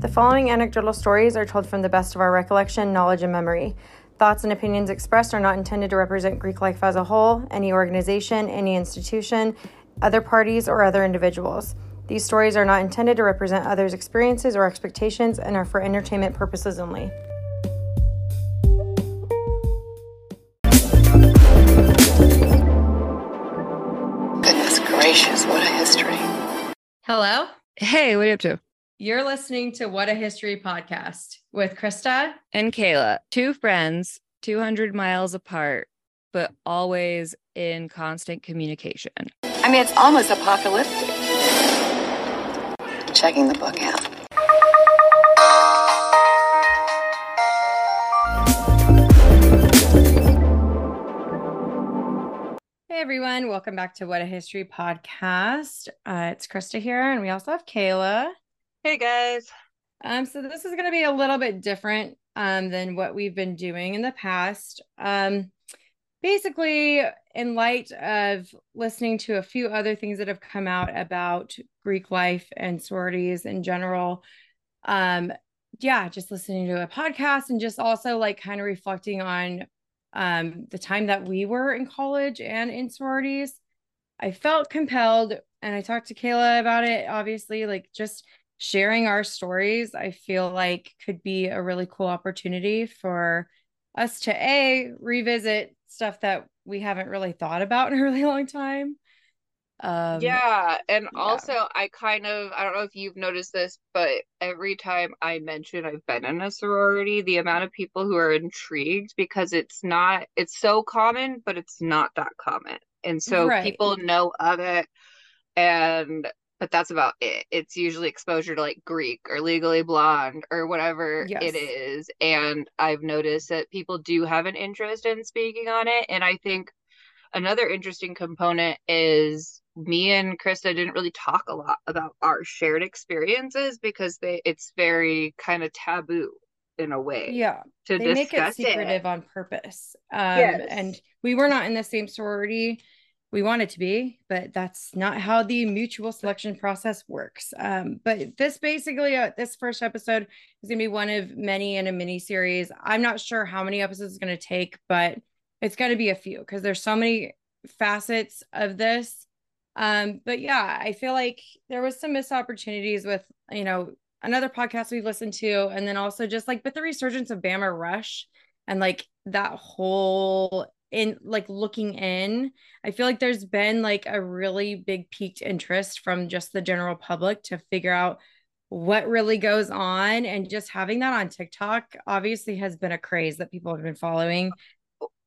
The following anecdotal stories are told from the best of our recollection, knowledge, and memory. Thoughts and opinions expressed are not intended to represent Greek life as a whole, any organization, any institution, other parties, or other individuals. These stories are not intended to represent others' experiences or expectations and are for entertainment purposes only. Goodness gracious, what a history. Hello. Hey, what are you up to? You're listening to What a History podcast with Krista. And Kayla, two friends, 200 miles apart, but always in constant communication. I mean, it's almost apocalyptic. Checking the book out. Hey everyone, welcome back to What a History podcast. Uh, it's Krista here, and we also have Kayla. Hey guys. Um, so this is going to be a little bit different um, than what we've been doing in the past. Um, basically, in light of listening to a few other things that have come out about Greek life and sororities in general, um, yeah, just listening to a podcast and just also like kind of reflecting on um, the time that we were in college and in sororities. I felt compelled, and I talked to Kayla about it. Obviously, like just sharing our stories, I feel like could be a really cool opportunity for us to a revisit stuff that we haven't really thought about in a really long time. Um, yeah, and yeah. also I kind of I don't know if you've noticed this, but every time I mention I've been in a sorority, the amount of people who are intrigued because it's not it's so common, but it's not that common. And so Right. people know of it and but that's about it. It's usually exposure to like Greek or Legally Blonde or whatever Yes. it is. And I've noticed that people do have an interest in speaking on it. And I think another interesting component is me and Krista didn't really talk a lot about our shared experiences because they it's very kind of taboo in a way yeah, to they make it secretive on purpose. Um, Yes. and we were not in the same sorority. We want it to be, but that's not how the mutual selection process works. Um, but this basically, uh, this first episode is going to be one of many in a mini series. I'm not sure how many episodes it's going to take, but it's going to be a few because there's so many facets of this. Um, but yeah, I feel like there was some missed opportunities with, you know, another podcast we've listened to, and then also just like, but the resurgence of Bama Rush and like that whole in like looking in i feel like there's been like a really big peaked interest from just the general public to figure out what really goes on and just having that on tiktok obviously has been a craze that people have been following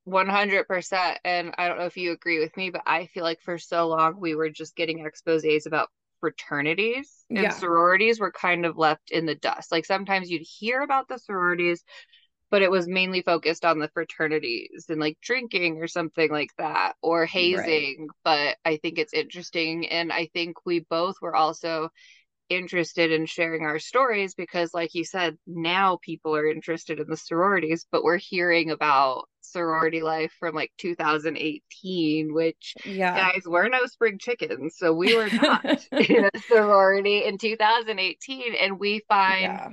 100% and I don't know if you agree with me but I feel like for so long we were just getting exposés about fraternities and Yeah. sororities were kind of left in the dust like sometimes you'd hear about the sororities but it was mainly focused on the fraternities and like drinking or something like that or hazing but I think it's interesting and I think we both were also interested in sharing our stories because like you said now people are interested in the sororities but we're hearing about sorority life from like 2018 which yeah. guys we're no spring chickens so we were not in a sorority in 2018 and we find yeah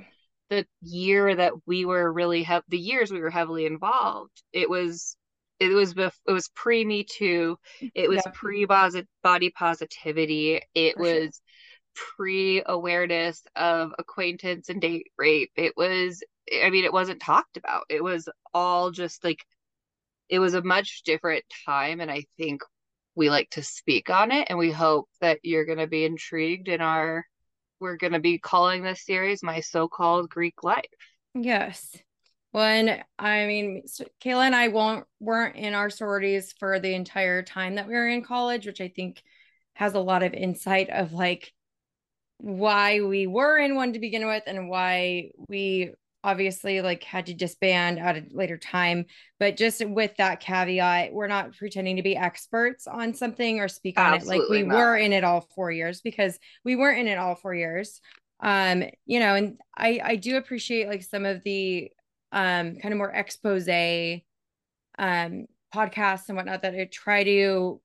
the year that we were really have the years we were heavily involved it was it was bef- it was pre me too it was Yeah. pre body positivity it For sure. was pre awareness of acquaintance and date rape it was i mean it wasn't talked about it was all just like it was a much different time and i think we like to speak on it and we hope that you're going to be intrigued in our we're going to be calling this series my so-called greek life Yes. And I mean, Kayla and I won't weren't in our sororities for the entire time that we were in college, which I think has a lot of insight of like why we were in one to begin with and why we obviously like had to disband at a later time. But just with that caveat, we're not pretending to be experts on something or speak on it like we not. were in it all four years because we weren't in it all four years um you know and i i do appreciate like some of the um kind of more expose um podcasts and whatnot that I try to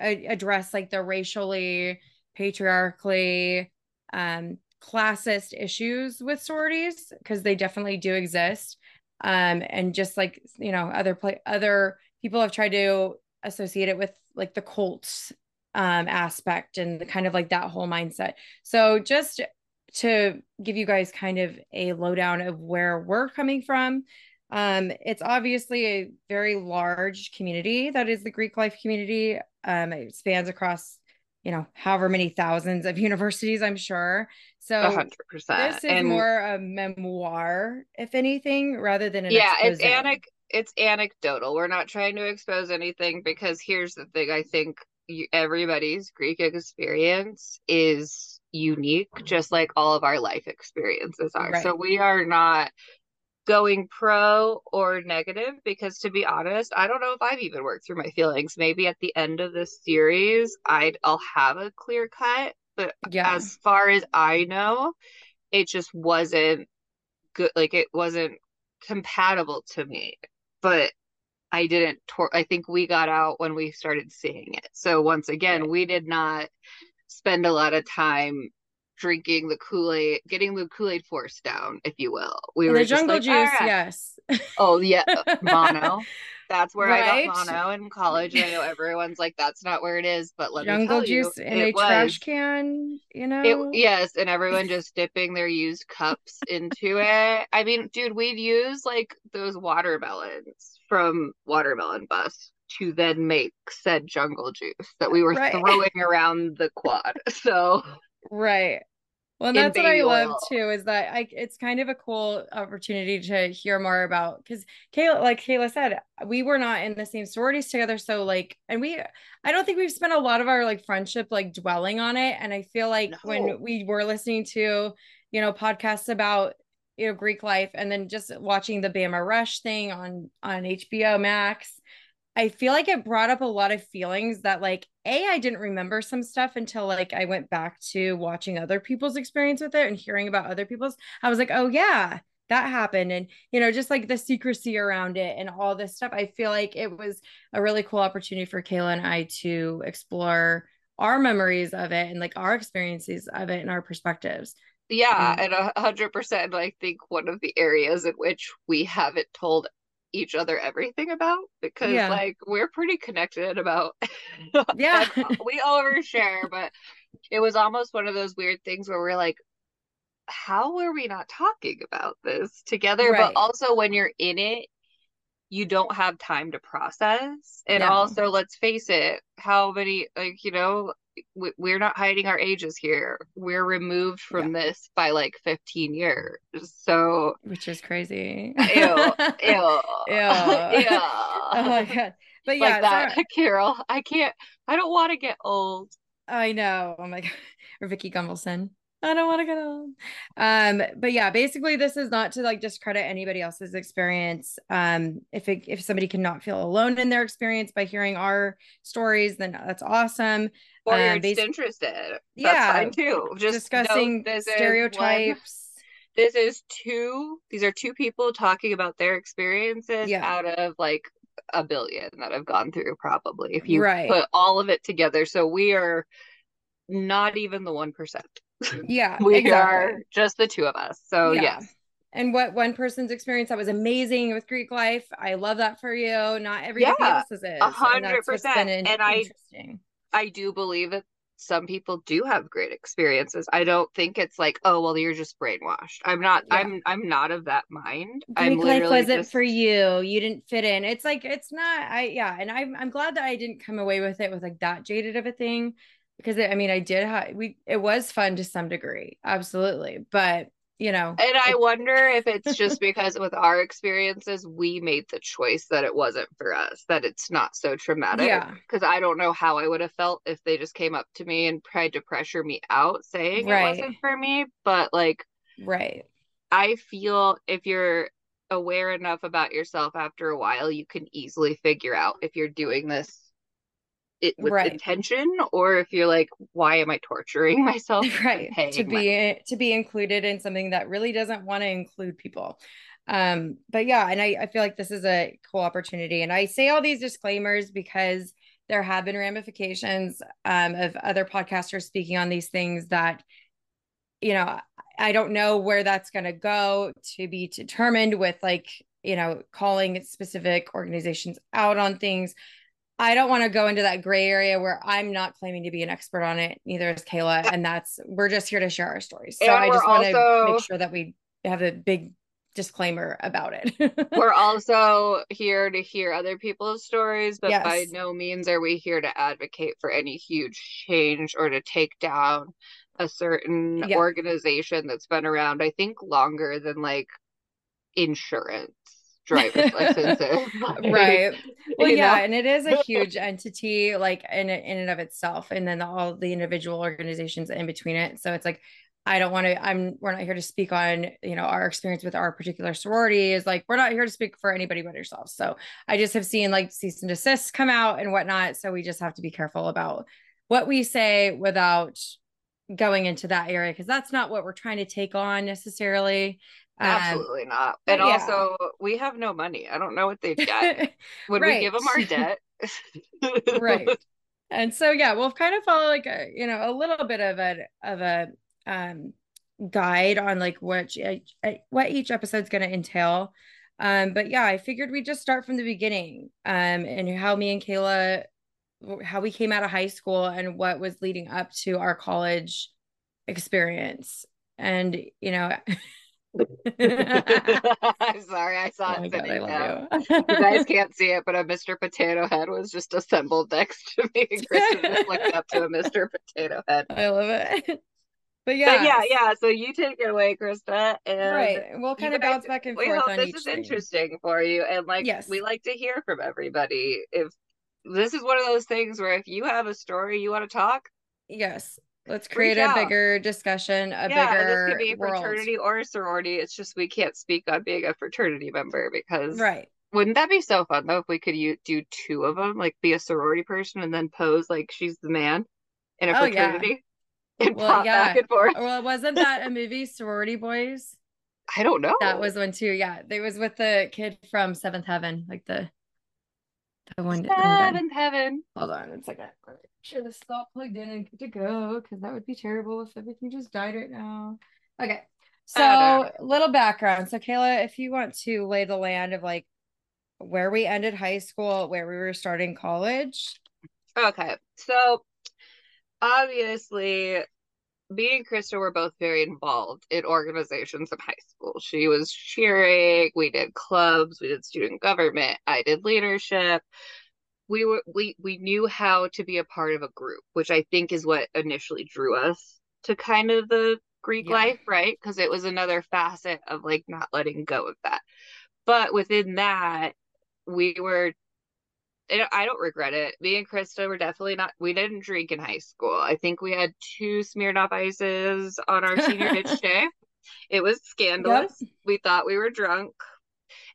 a- address like the racially patriarchally um classist issues with sororities because they definitely do exist. Um, and just like you know, other play other people have tried to associate it with like the cult um aspect and the kind of like that whole mindset. So just to give you guys kind of a lowdown of where we're coming from. Um, it's obviously a very large community that is the Greek life community. Um, it spans across you know, however many thousands of universities, I'm sure. So 100%. this is and more a memoir, if anything, rather than an yeah, it's anec it's anecdotal. We're not trying to expose anything because here's the thing. I think you, everybody's Greek experience is unique, just like all of our life experiences are. So we are not going pro or negative because to be honest, I don't know if I've even worked through my feelings. Maybe at the end of this series, I'd I'll have a clear cut, but Yeah. as far as I know, it just wasn't good like it wasn't compatible to me. But I didn't tor- I think we got out when we started seeing it. So once again, Right. we did not spend a lot of time drinking the Kool-Aid, getting the Kool-Aid force down, if you will. We And were the jungle like, juice, "All right." yes. Oh yeah, uh, mono. That's where I got mono in college. I know everyone's like, that's not where it is, but let me jungle tell you, in a was. trash can, you know? It yes, and everyone just dipping their used cups into it. I mean, dude, we'd use like those watermelons from Watermelon Bus to then make said jungle juice that we were Right. throwing around the quad. So Right. Well, that's what I love too, is that I it's kind of a cool opportunity to hear more about because Kayla, like Kayla said, we were not in the same sororities together. So like, and we I don't think we've spent a lot of our like friendship like dwelling on it. And I feel like No. when we were listening to, you know, podcasts about you know Greek life and then just watching the Bama Rush thing on on HBO Max, I feel like it brought up a lot of feelings that like a I didn't remember some stuff until like I went back to watching other people's experience with it and hearing about other people's. I was like, "Oh yeah, that happened." And you know, just like the secrecy around it and all this stuff. I feel like it was a really cool opportunity for Kayla and I to explore our memories of it and like our experiences of it and our perspectives. yeah, And- and a hundred percent I think one of the areas in which we haven't told each other everything about because Yeah. like we're pretty connected about Yeah. Uh, we overshare, but it was almost one of those weird things where we're like, how were we not talking about this together? Right. But also when you're in it, you don't have time to process. And also, let's face it, how many, like, you know, we're not hiding our ages here. We're removed from this by like 15 years. So, Which is crazy. ew, ew, Ew. ew. Oh my god. But yeah, like that, Carol. I can't, I don't want to get old. I know. Oh my god. Or Vicky Gumbelson. I don't want to get old. Um, but yeah, basically this is not to like discredit anybody else's experience. Um, if it, if somebody cannot feel alone in their experience by hearing our stories, then that's awesome. Or you're Um, just basi- interested. That's Yeah, fine too. Just Discussing this is one- stereotypes. this is two these are two people talking about their experiences Yeah. out of like a billion that have gone through probably if you Right. put all of it together so we are not even the 1% Yeah, we exactly. are just the two of us so Yeah. yes and what one person's experience that was amazing with Greek life. I love that for you. Not everybody Yeah, else's is. a hundred percent. And I- interesting. I do believe that some people do have great experiences i don't think it's like oh well you're just brainwashed i'm not Yeah. i'm i'm not of that mind i'm Greek life wasn't just for you. You didn't fit in. It's like it's not. I yeah, and I'm I'm glad that I didn't come away with it with like that jaded of a thing, because it, I mean I did have we it was fun to some degree, absolutely, but you know And I wonder if it's just because with our experiences, we made the choice that it wasn't for us, that it's not so traumatic. Yeah. Because I don't know how I would have felt if they just came up to me and tried to pressure me out saying it Right. wasn't for me. But like, right, I feel if you're aware enough about yourself after a while, you can easily figure out if you're doing this it with Right. intention or if you're like, why am I torturing myself? right to money? be to be included in something that really doesn't want to include people. Um, but yeah, and I I feel like this is a cool opportunity, and I say all these disclaimers because there have been ramifications um, of other podcasters speaking on these things that you know, I don't know where that's going to go to be determined with like, you know, calling specific organizations out on things. I don't want to go into that gray area where I'm not claiming to be an expert on it. Neither is Kayla. And that's, we're just here to share our stories. So And I just want to make sure that we have a big disclaimer about it. We're also here to hear other people's stories, but by no means are we here to advocate for any huge change or to take down a certain Yeah. organization that's been around, I think, longer than like insurance, driver's licenses. like, right well you yeah know? and it is a huge entity like in in and of itself and then all the individual organizations in between it so it's like i don't want to i'm we're not here to speak on you know our experience with our particular sorority is like we're not here to speak for anybody but ourselves so i just have seen like cease and desist come out and whatnot so we just have to be careful about what we say without going into that area because that's not what we're trying to take on necessarily Um, Absolutely not. And yeah. also, we have no money. I don't know what they've got. Would we give them our debt? right and so yeah we'll kind of follow like a you know a little bit of a of a um guide on like what uh, what each episode's going to entail um but yeah i figured we'd just start from the beginning um and how me and kayla how we came out of high school and what was leading up to our college experience and you know I'm sorry, I saw oh it god sitting down. you You guys can't see it, but a Mr. Potato Head was just assembled next to me. And Kristen just looked up to a Mr. Potato Head. i love it but yeah But yeah, yeah. So you take it away, Krista. And right we'll kind of bounce back and we forth hope on this is thing. interesting for you. And like Yes. we like to hear from everybody. If this is one of those things where if you have a story you want to talk, Yes. Let's create a out. bigger discussion, a yeah, bigger this could be a world. fraternity or a sorority. It's just we can't speak on being a fraternity member because Right. Wouldn't that be so fun though if we could do two of them, like be a sorority person and then pose like she's the man in a Oh, yeah. fraternity and Well, pop back yeah. and forth? Well, wasn't that a movie, Sorority Boys? I don't know. That was one too. Yeah. It was with the kid from Seventh Heaven, like the the one. Seventh Heaven. Hold on one second. Make Sure, this is all plugged in and good to go because that would be terrible if everything just died right now. Okay. So, little background. So, Kayla, if you want to lay the land of like where we ended high school, where we were starting college. Okay, so obviously, me and Krista were both very involved in organizations in high school. She was cheering, we did clubs, we did student government, I did leadership. We were we we knew how to be a part of a group, which I think is what initially drew us to kind of the Greek Yeah. life, right? Because it was another facet of like not letting go of that. But within that, we were I don't- regret it. Me and Krista were definitely not. We didn't drink in high school. I think we had two Smirnoff ices on our senior day. It was scandalous. We thought we were drunk.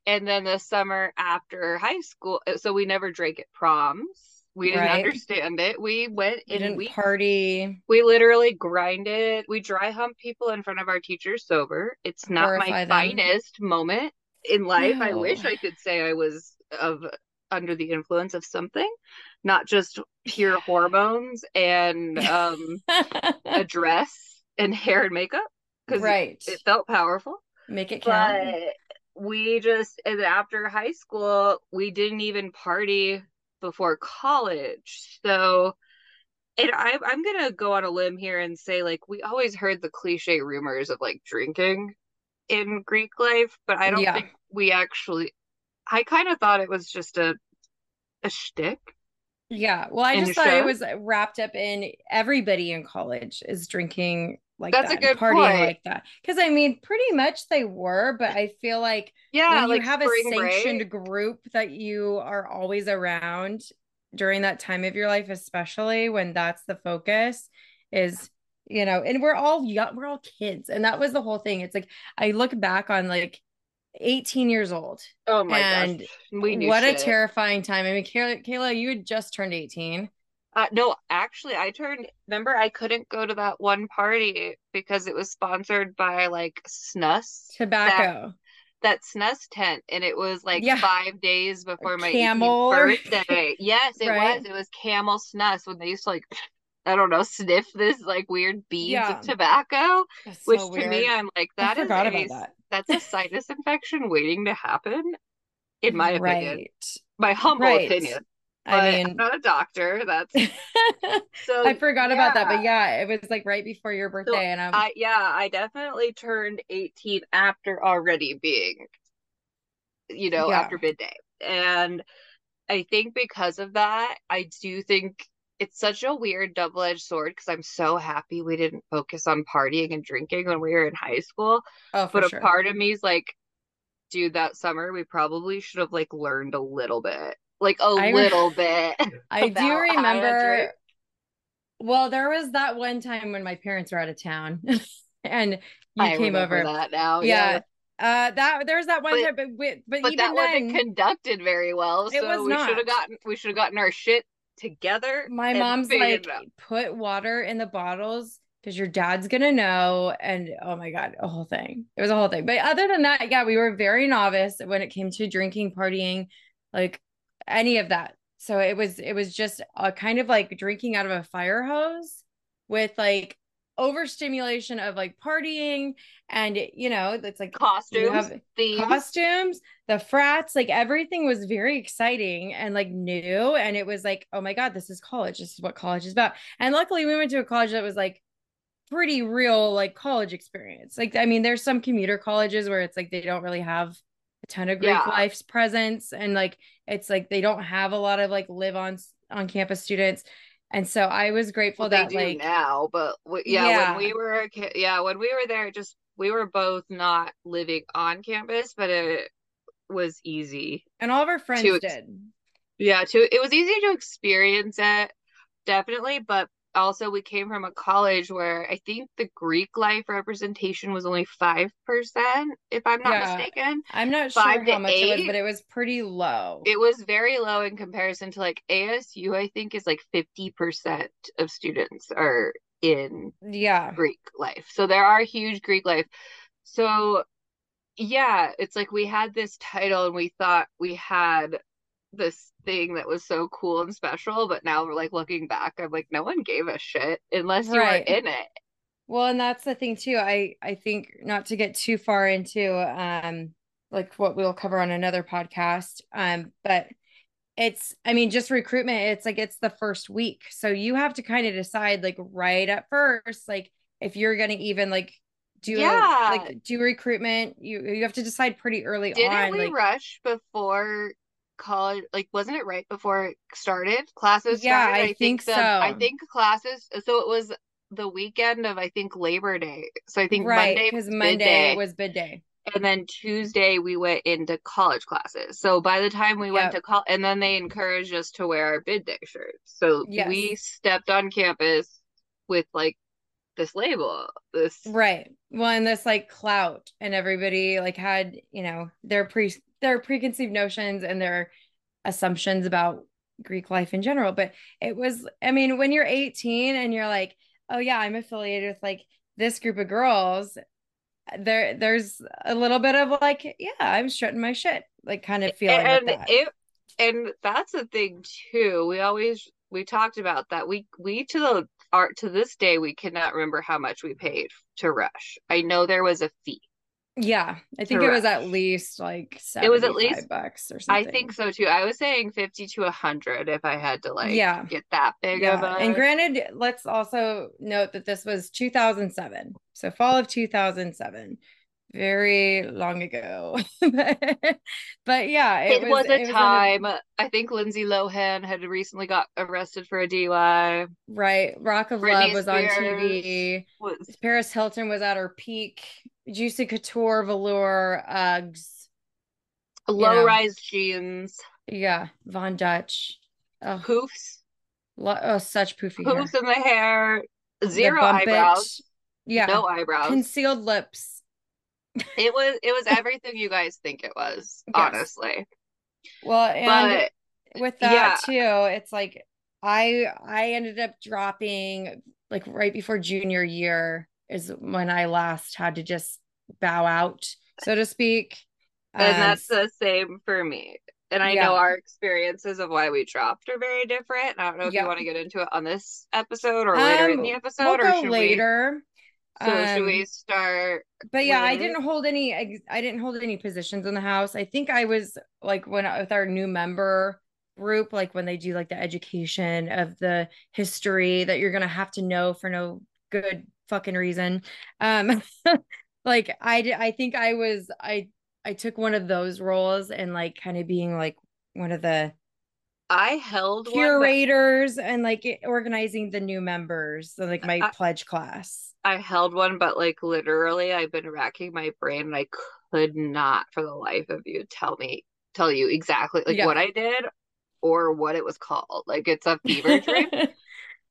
And then the summer after high school, uh, so we never drank at proms. We didn't Right. understand it. We went We and we party. we literally grinded. We dry hump people in front of our teachers sober. It's not Horrify my them. finest moment in life. I wish I could say I was of under the influence of something, not just pure hormones and um a dress and hair and makeup because right. it felt powerful. Make it count. But we just and after high school, we didn't even party before college. So and I, I'm gonna go on a limb here and say like we always heard the cliche rumors of like drinking in Greek life, but I don't Yeah. think we actually. I kind of thought it was just a a shtick. Yeah. Well, I just thought it was wrapped up in everybody in college is drinking like That's a that, good and partying point. like that. Because I mean, pretty much they were, but I feel like Yeah, when you like have a sanctioned break. group that you are always around during that time of your life, especially when that's the focus, is you know, and we're all young, we're all kids, and that was the whole thing. It's like I look back on like 18 years old. Oh my and gosh, we knew what a terrifying time. I mean, Kayla, Kayla, you had just turned 18. Uh, no, actually, I turned. Remember, I couldn't go to that one party because it was sponsored by like SNUS, Tobacco. that SNUS tent, and it was like Yeah. five days before my 18th Camel birthday. Yes, it Right. was. It was Camel SNUS when they used to like I don't know, sniff this like weird beads Yeah. of tobacco, That's which so to me. I'm like, that is a, that. that's a sinus infection waiting to happen, in my opinion, my humble Right. opinion. But I I'm not a doctor. That's so. I forgot about that, but yeah, it was like right before your birthday, and I'm I yeah, I definitely turned 18 after already being, you know, Yeah. after midday. And I think because of that, I do think it's such a weird double-edged sword because I'm so happy we didn't focus on partying and drinking when we were in high school. oh for But sure. a part of me is like, dude, that summer we probably should have like learned a little bit. Like a I little bit. I do about how to drink. remember. Well, there was that one time when my parents were out of town, and you I came over. that now. Yeah. Uh, that there's that one But- time, but but, but even that wasn't conducted very well. So was we should have gotten we should have gotten our shit together. my mom's like, put water in the bottles because your dad's gonna know. And oh my god, a whole thing. It was a whole thing. But other than that, yeah, we were very novice when it came to drinking, partying, like any of that. So it was it was just a kind of like drinking out of a fire hose with like overstimulation of like partying and you know it's like costumes, costumes, the frats, like everything was very exciting and like new. And it was like, oh my God, this is college. This is what college is about. And luckily, we went to a college that was like pretty real, like college experience. Like, I mean, there's some commuter colleges where it's like they don't really have a ton of Greek Yeah. life's presence. And like, it's like they don't have a lot of like live on on campus students. And so I was grateful well, that they do like, now, but w- yeah, Yeah. when we were yeah, when we were there, just we were both not living on campus, but it was easy. and all of our friends ex- did. Yeah, to it was easy to experience it, definitely, but also we came from a college where I think the Greek life representation was only 5%, if I'm not Yeah. mistaken. I'm not sure Five how much it was, but it was pretty low. It was very low in comparison to like ASU, I think is like 50% of students are in yeah. Greek life. So there are huge Greek life. So yeah, it's like we had this title and we thought we had this thing that was so cool and special, but now we're like looking back, I'm like, no one gave a shit unless you Right. were in it. Well, and that's the thing too. I I think not to get too far into um like what we'll cover on another podcast. Um, but it's I mean, just recruitment, it's like it's the first week. So you have to kind of decide like right at first, like if you're gonna even like do Yeah. like do recruitment, you you have to decide pretty early Didn't on. we like rush before college? Like, wasn't it right before it started? Classes Yeah, started? I think the, I think classes, so it was the weekend of, I think, Labor Day. So I think right, Monday because Monday day. was bid day. and then Tuesday we went into college classes. So by the time we went to college, and then they encouraged us to wear our bid day shirts. So Yes. we stepped on campus with like this label, this Right. Well, and this like clout and everybody like had, you know, their pre their preconceived notions and their assumptions about Greek life in general. But it was, I mean, when you're 18 and you're like, oh yeah, I'm affiliated with like this group of girls, there there's a little bit of like, yeah, I'm strutting my shit, like kind of feeling and that. it and that's the thing too. We always we talked about that. We we to the art to this day we cannot remember how much we paid to rush. I know there was a fee. Yeah, I think it was at least like It was at 75 least- bucks or something. I think so too. I was saying fifty to a hundred if I had to like Yeah. get that big of a and granted, let's also note that this was 2007, so fall of 2007, very long ago. but yeah, It, it, was, a it time. I think Lindsay Lohan had recently got arrested for a DUI. right? Rock of Britney Love was on TV. Was Paris Hilton was at her peak. Juicy Couture, velour, Uggs. low know. rise jeans, Yeah, Von Dutch. Oh, poofs, lo- oh such poofy hair. in the hair, The zero bump it. eyebrows, Yeah, no eyebrows. concealed lips. it was it was everything you guys think it was, Yes. honestly. Well, and But with that too it's like i i ended up dropping like right before junior year is when i last had to just bow out so to speak and Um, that's the same for me. And I Yeah. know our experiences of why we dropped are very different. I don't know if Yeah. you want to get into it on this episode or later in Um, the episode, we'll or should later. we? So should Um, we start? but yeah, I didn't hold any. ex- I didn't hold any positions in the house. I think I was like when with our new member group, like when they do like the education of the history that you're gonna have to know for no good fucking reason. Um, like I. I think I was. I I took one of those roles and like kind of being like one of the I held one, but curators and like organizing the new members, so like my I- pledge class. I held one, but like literally, I've been racking my brain, and I could not, for the life of you, tell me tell you exactly like Yeah. what I did or what it was called. Like it's a fever dream.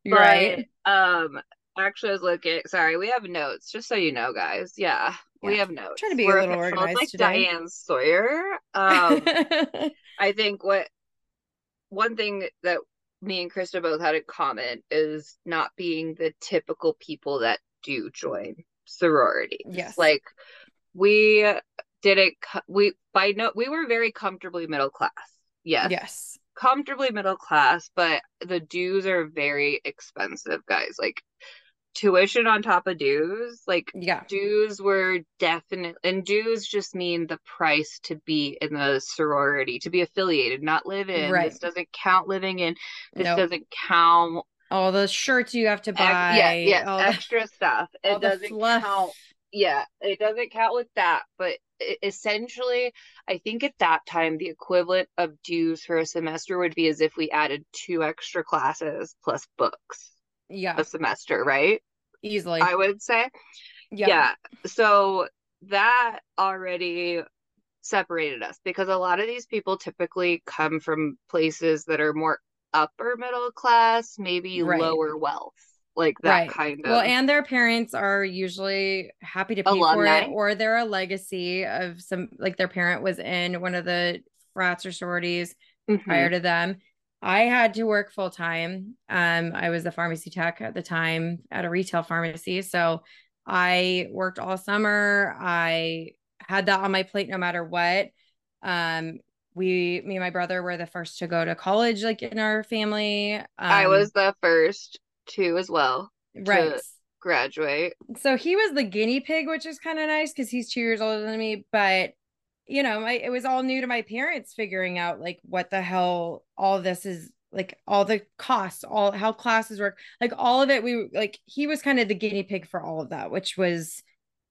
Right. But, um, actually, I was looking. Sorry, we have notes, just so you know, guys. Yeah, we have notes. Trying to be a We're little official. It's organized like today. Diane Sawyer. Um, I think what one thing that me and Krista both had in common is not being the typical people that do join sorority. Yes. Like we didn't we by no we were very comfortably middle class. Yes. yes. Comfortably middle class, but the dues are very expensive, guys. Like tuition on top of dues, like Yeah. dues were definite and dues just mean the price to be in the sorority to be affiliated not live in Right. this doesn't count living in this No. doesn't count All the shirts you have to ex- buy. yeah yeah all the- extra stuff it doesn't count yeah it doesn't count with that but essentially i think at that time the equivalent of dues for a semester would be as if we added two extra classes plus books Yeah. a semester right Easily. i would say yeah. yeah. So that already separated us because a lot of these people typically come from places that are more upper middle class, maybe Right. lower wealth, like that Right. kind of. Well, and their parents are usually happy to pay for it, or they're a legacy of some, like their parent was in one of the frats or sororities Mhm. prior to them. I had to work full time. Um, I was a pharmacy tech at the time at a retail pharmacy. So I worked all summer. I had that on my plate no matter what. Um, we, me and my brother were the first to go to college, like in our family. Um, I was the first to as well right. graduate. So he was the guinea pig, which is kind of nice because he's two years older than me. But you know, my it was all new to my parents figuring out like what the hell all this is like all the costs, all how classes work, like all of it. We like he was kind of the guinea pig for all of that, which was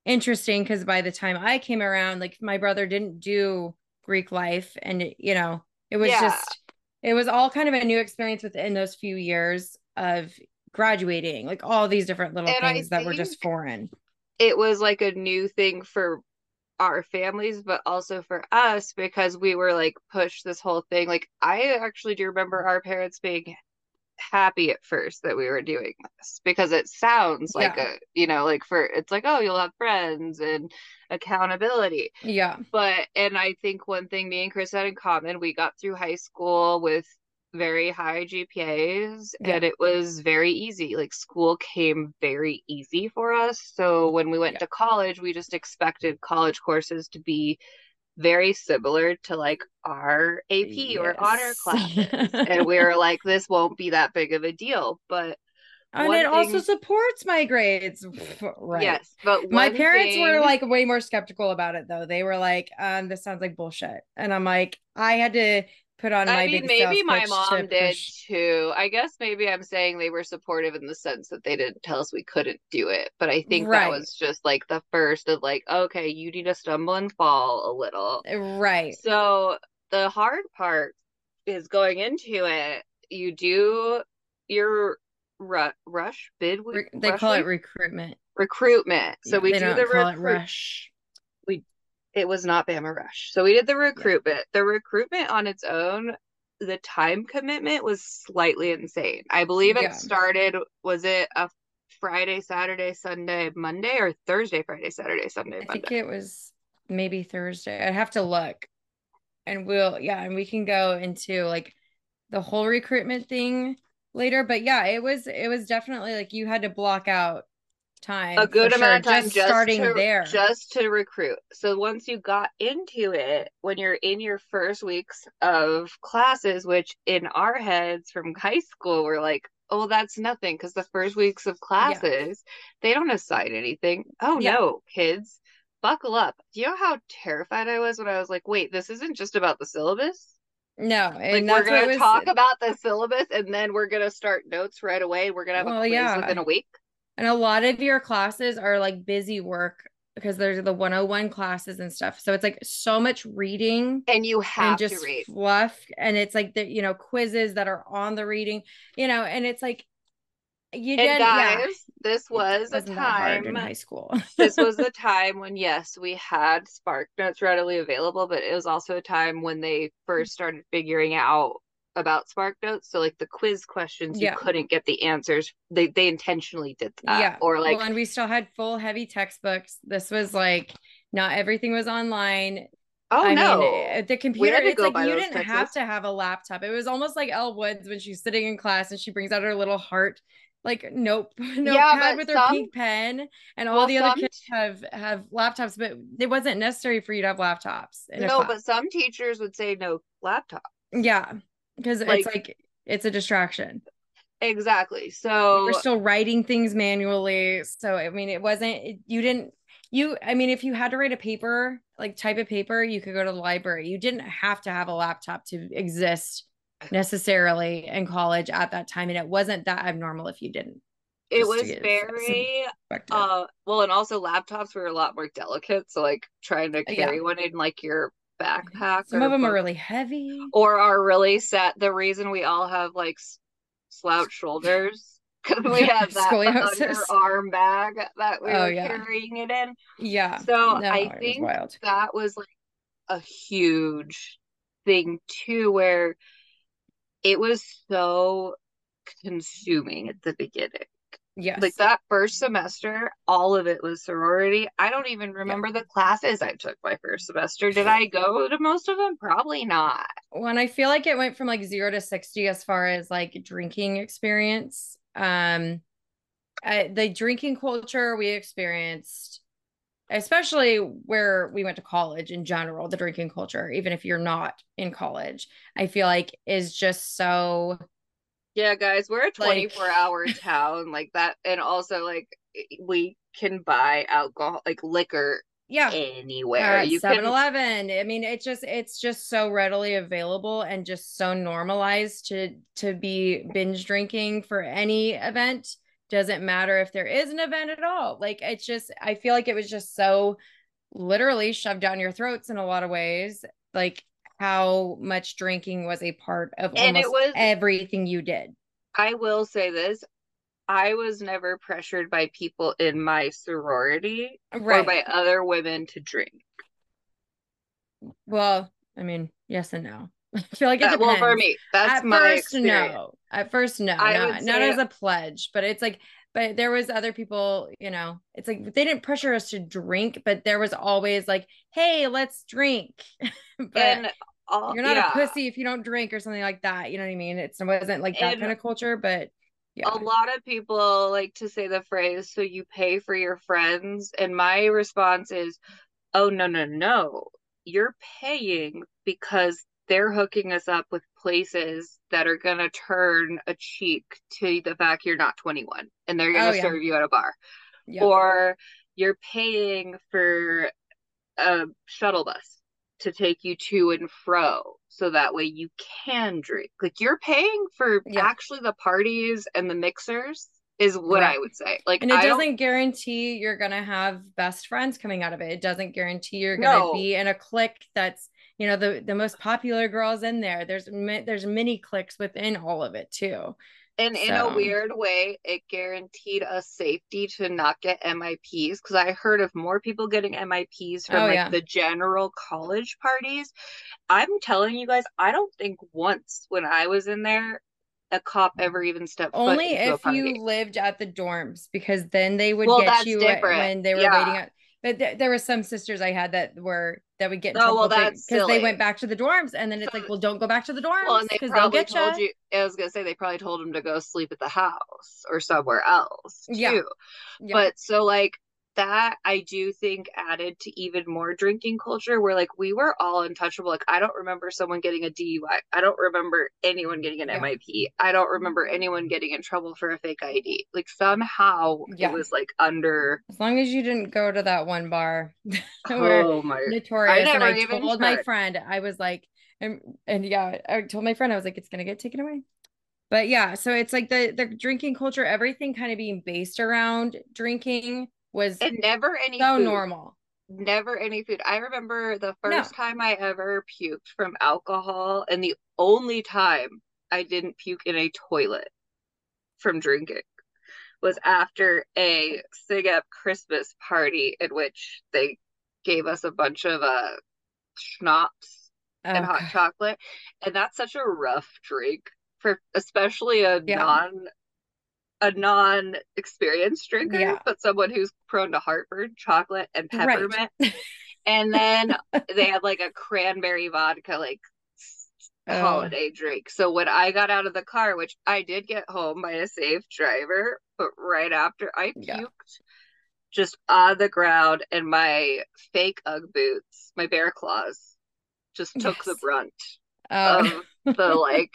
interesting because by the time I came around, like my brother didn't do Greek life, and it, you know, it was Yeah. just it was all kind of a new experience within those few years of graduating, like all these different little And things that were just foreign. It was like a new thing for our families, but also for us because we were like pushed this whole thing. Like, I actually do remember our parents being happy at first that we were doing this because it sounds like Yeah. a, you know, like for it's like, oh, you'll have friends and accountability. Yeah. But, and I think one thing me and Chris had in common, we got through high school with very high GPAs Yeah. and it was very easy. Like school came very easy for us. So when we went Yeah. to college, we just expected college courses to be very similar to like our AP or honor Yes. classes. and we were like, this won't be that big of a deal. But and it also supports my grades. Right. yes, but My parents were like way more skeptical about it though. They were like, um, this sounds like bullshit. And I'm like, I had to put on my I mean, maybe my mom did push- too. I guess maybe I'm saying they were supportive in the sense that they didn't tell us we couldn't do it. But I think Right. that was just like the first of like, okay, you need to stumble and fall a little. Uh, right. So the hard part is going into it. You do your ru- rush bid. Re- they rush call it recruitment. recruitment. So Yeah, we do the recruit. rush. It was not Bama Rush. So we did the recruitment. The recruitment on its own, the time commitment was slightly insane. I believe Yeah. it started, was it a Friday, Saturday, Sunday, Monday, or Thursday, Friday, Saturday, Sunday, I think it was maybe Thursday. I'd have to look. And we'll yeah, and we can go into like the whole recruitment thing later. But yeah, it was it was definitely like you had to block out time. a good for sure, amount of time just, just starting to, there. just to recruit. So once you got into it, when you're in your first weeks of classes, which in our heads from high school were like, oh, that's nothing because the first weeks of classes they don't assign anything. Oh Yeah. no, kids, buckle up. Do you know how terrified I was when I was like, wait, this isn't just about the syllabus. no, Like and we're gonna was talk about the syllabus and then we're gonna start notes right away. We're gonna have a Well, quiz yeah. within a week. And a lot of your classes are like busy work because there's the 101 classes and stuff. So it's like so much reading And you have and just to read. fluff. And it's like the, you know, quizzes that are on the reading, you know, and it's like, you And did, guys, yeah. this was a hard in high school. this was the time when yes, we had Spark Notes readily available, but it was also a time when they hmm. first started figuring out about Spark Notes. So like the quiz questions, you couldn't get the answers. They they intentionally did that. yeah. Or like well, and we still had full heavy textbooks. This was like, not everything was online. oh I no. mean, eh, the computer, it's like you didn't have to have a laptop. It was almost like Elle Woods when she's sitting in class and she brings out her little heart, like nope, notepad but with her some- pink pen, and all well, the other kids have have laptops, but it wasn't necessary for you to have laptops. No, but some teachers would say no laptop. yeah, because like- it's like it's a distraction. Exactly. So We're still writing things manually, so I mean, it wasn't it- you didn't. You, I mean, if you had to write a paper, like type a paper, you could go to the library. You didn't have to have a laptop to exist necessarily in college at that time. And it wasn't that abnormal if you didn't. it was very uh well and also laptops were a lot more delicate. So like trying to Yeah. carry one in like your backpack. Some of them are really heavy. or are really set. The reason we all have like slouch shoulders because we have that underarm bag that we Oh, were yeah. carrying it in. Yeah. So No, I was think that was like a huge thing too, where it was so consuming at the beginning. Yes. Like that first semester, all of it was sorority. I don't even remember the classes I took my first semester. Did I go to most of them? Probably not. when I feel like it went from like zero to 60 as far as like drinking experience. Um, I, the drinking culture we experienced, especially where we went to college in general, the drinking culture, even if you're not in college, I feel like is just so Yeah, guys, we're a Like- 24 hour town like that. And also, like, we can buy alcohol, like liquor yeah. anywhere. you 7 can, I mean, it's just it's just so readily available and just so normalized to to be binge drinking for any event. Doesn't matter if there is an event at all. Like it's just I feel like it was just so literally shoved down your throats in a lot of ways. Like how much drinking was a part of And it was- everything you did. I will say this I was never pressured by people in my sorority or by other women to drink. well, I mean, yes and no. I feel like it That- depends. well, for me, that's at my first experience. no at first no I not, not as a pledge but it's like but there was other people you know it's like they didn't pressure us to drink but there was always like hey let's drink but and all, you're not yeah, a pussy if you don't drink or something like that you know what i mean it's, it wasn't like that And kind of culture but yeah A lot of people like to say the phrase, so you pay for your friends. And my response is, oh, no, no, no. You're paying because they're hooking us up with places that are going to turn a cheek to the fact you're not 21 and they're going to Oh, yeah. serve you at a bar. yeah. Or you're paying for a shuttle bus to take you to and fro so that way you can drink. Like you're paying for Yeah. actually the parties and the mixers is what Right. I would say. Like and it I don't- doesn't guarantee you're gonna have best friends coming out of it. It doesn't guarantee you're gonna No. be in a clique that's you know the the most popular girls in there. There's there's many cliques within all of it too. And in a weird way, it guaranteed us safety to not get MIPs because I heard of more people getting MIPs from Oh, like yeah. the general college parties. I'm telling you guys, I don't think once when I was in there, a cop ever even stepped foot Only if you lived at the dorms because then they would Well, get you different. when they were Yeah. waiting out. But th- there were some sisters I had that were that would get in Oh, trouble well, because they went back to the dorms, and then it's like, well, don't go back to the dorms Well, and they they'll get told you. you. I was gonna say they probably told him to go sleep at the house or somewhere else too. Yeah. Yeah. But so like that, I do think added to even more drinking culture where like we were all untouchable. Like I don't remember someone getting a DUI. I don't remember anyone getting an Yeah. MIP. I don't remember anyone getting in trouble for a fake ID. Like somehow Yeah. it was like under. as long as you didn't go to that one bar Oh my! notorious. and never I even told my friend, I was like, and, and yeah, I told my friend, I was like, it's gonna get taken away. But yeah, so it's like the the drinking culture, everything kind of being based around drinking was And never any so food. normal. never any food. I remember the No. first time I ever puked from alcohol, and the only time I didn't puke in a toilet from drinking was after a SIGEP Christmas party in which they gave us a bunch of uh schnapps and Oh, hot God. chocolate. And that's such a rough drink for especially a Yeah. non a non experienced drinker, Yeah. but someone who's prone to heartburn, chocolate and Right. peppermint. And then they had like a cranberry vodka like Oh. holiday drink. So when I got out of the car, which I did get home by a safe driver, but right after I puked Yeah. just on the ground and my fake Ugg boots, my bear claws, just took the brunt Oh, of the like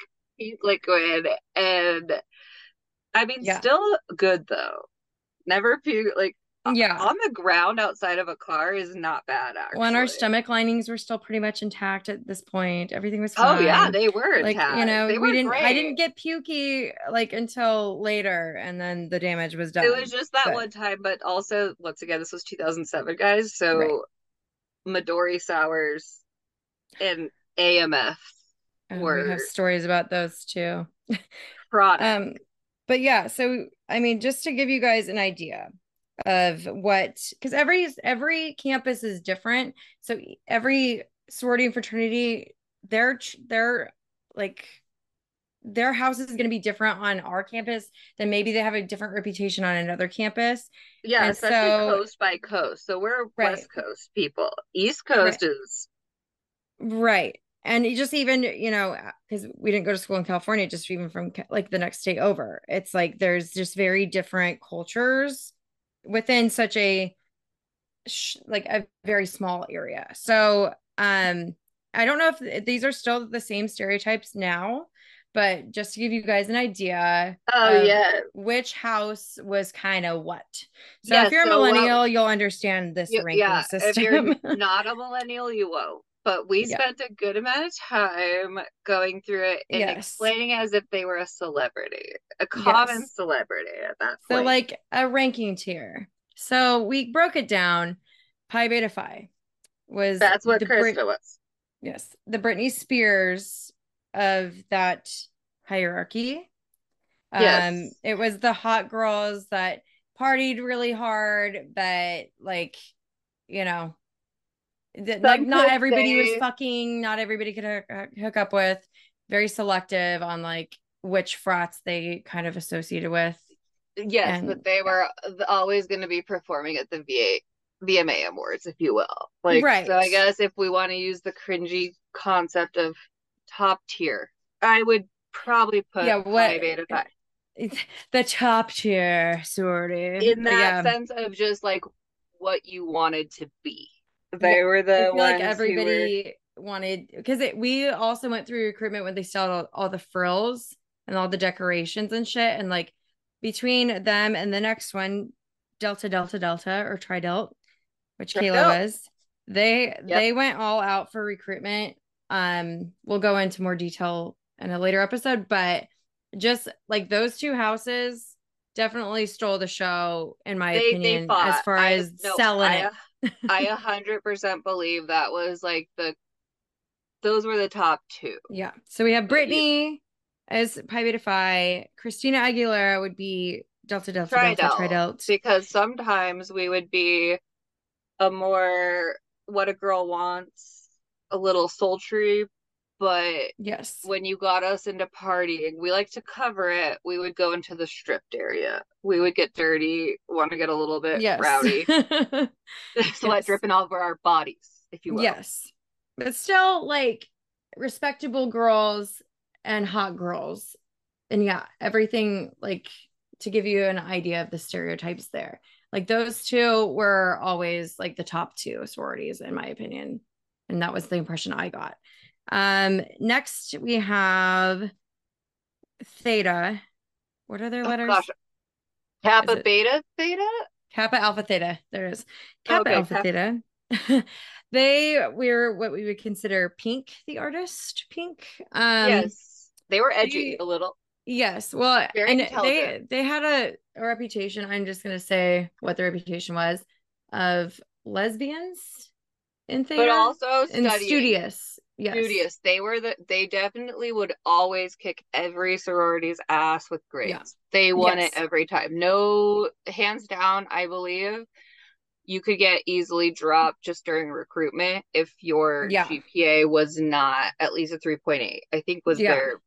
liquid and I mean Yeah. still good though. Never puke like yeah. on the ground outside of a car is not bad actually. When our stomach linings were still pretty much intact at this point, everything was Oh fine. yeah, they were like intact. you know They we didn't i didn't get pukey like until later and then the damage was done It was just that but- one time, but also once again, this was 2007, guys. So Right. Midori sours and AMF Oh, we have stories about those too product. um but yeah so i mean just to give you guys an idea of what because every every campus is different so every sorority and fraternity their their like their house is going to be different on our campus than maybe they have a different reputation on another campus yeah, and especially so- coast by coast. So we're Right. West Coast people. East Coast is Right. And it just even, you know, because we didn't go to school in California, just even from like the next state over, it's like there's just very different cultures within such a like a very small area. So, um, I don't know if these are still the same stereotypes now, but just to give you guys an idea, oh yeah. which house was kind of what. So Yeah, if you're a so, well, millennial, you'll understand this You- ranking yeah, system. if you're not a millennial, you won't. But we Yeah. spent a good amount of time going through it and Yes. explaining as if they were a celebrity, a common Yes. celebrity at that So like a ranking tier. So we broke it down. Pi Beta Phi was that's what Krista Brit- was. yes, the Britney Spears of that hierarchy. Um, Yes. it was the hot girls that partied really hard, but like, you know, that like not everybody was fucking, not everybody could hook, hook up with. Very selective on like which frats they kind of associated with. Yes, And- but they were always going to be performing at the VA VMA awards, if you will. Like, so I guess if we want to use the cringy concept of top tier, I would probably put Yeah, what- the top tier sort of. in that yeah, sense of just like what you wanted to be. They were the I feel ones like who were- everybody wanted because we also went through recruitment when they saw all, all the frills and all the decorations and shit. And like between them and the next one delta delta delta or tridelt which Tri kayla was they they went all out for recruitment. Um we'll go into more detail in a later episode but just like those two houses definitely stole the show in my they they opinion fought. as far I- as no, selling I, it I a hundred percent believe that was like the those were the top two. Yeah. So we have Brittany as Pi Beta Phi. Christina Aguilera would be Delta Delta Delta Tridelt, Tridelt. because sometimes we would be a more what a girl wants, a little sultry, but Yes. when you got us into partying, we like to cover it. We would go into the stripped area. We would get dirty, want to get a little bit Yes. rowdy, sweat Yes. dripping all over our bodies. if you will. Yes. But still like respectable girls and hot girls. And yeah, everything like to give you an idea of the stereotypes there. Like those two were always like the top two sororities in my opinion. And that was the impression I got. Um next we have Theta. What are their Oh, letters? gosh. Kappa, beta, theta. Kappa Alpha Theta. There it is. Kappa Okay, Alpha Kappa. Theta. they were what we would consider Pink, the artist. Pink. Um yes, they were edgy they- a little. Yes. Well, Very and they they had a, a reputation. I'm just gonna say what the reputation was of lesbians in theater but also and studying. studious. Yes. Studious. They were the. They definitely would always kick every sorority's ass with grades. They won Yes. it every time. No, hands down. I believe you could get easily dropped just during recruitment if your Yeah. GPA was not at least a three point eight. I think was Yeah. their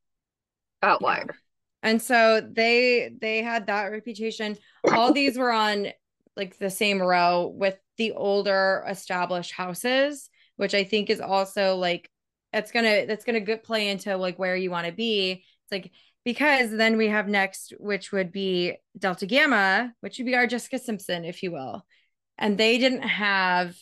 outlier. And so they they had that reputation. All these were on like the same row with the older established houses, which I think is also like that's gonna that's gonna good play into like where you want to be. It's like because then we have next, which would be Delta Gamma, which would be our Jessica Simpson, if you will. And they didn't have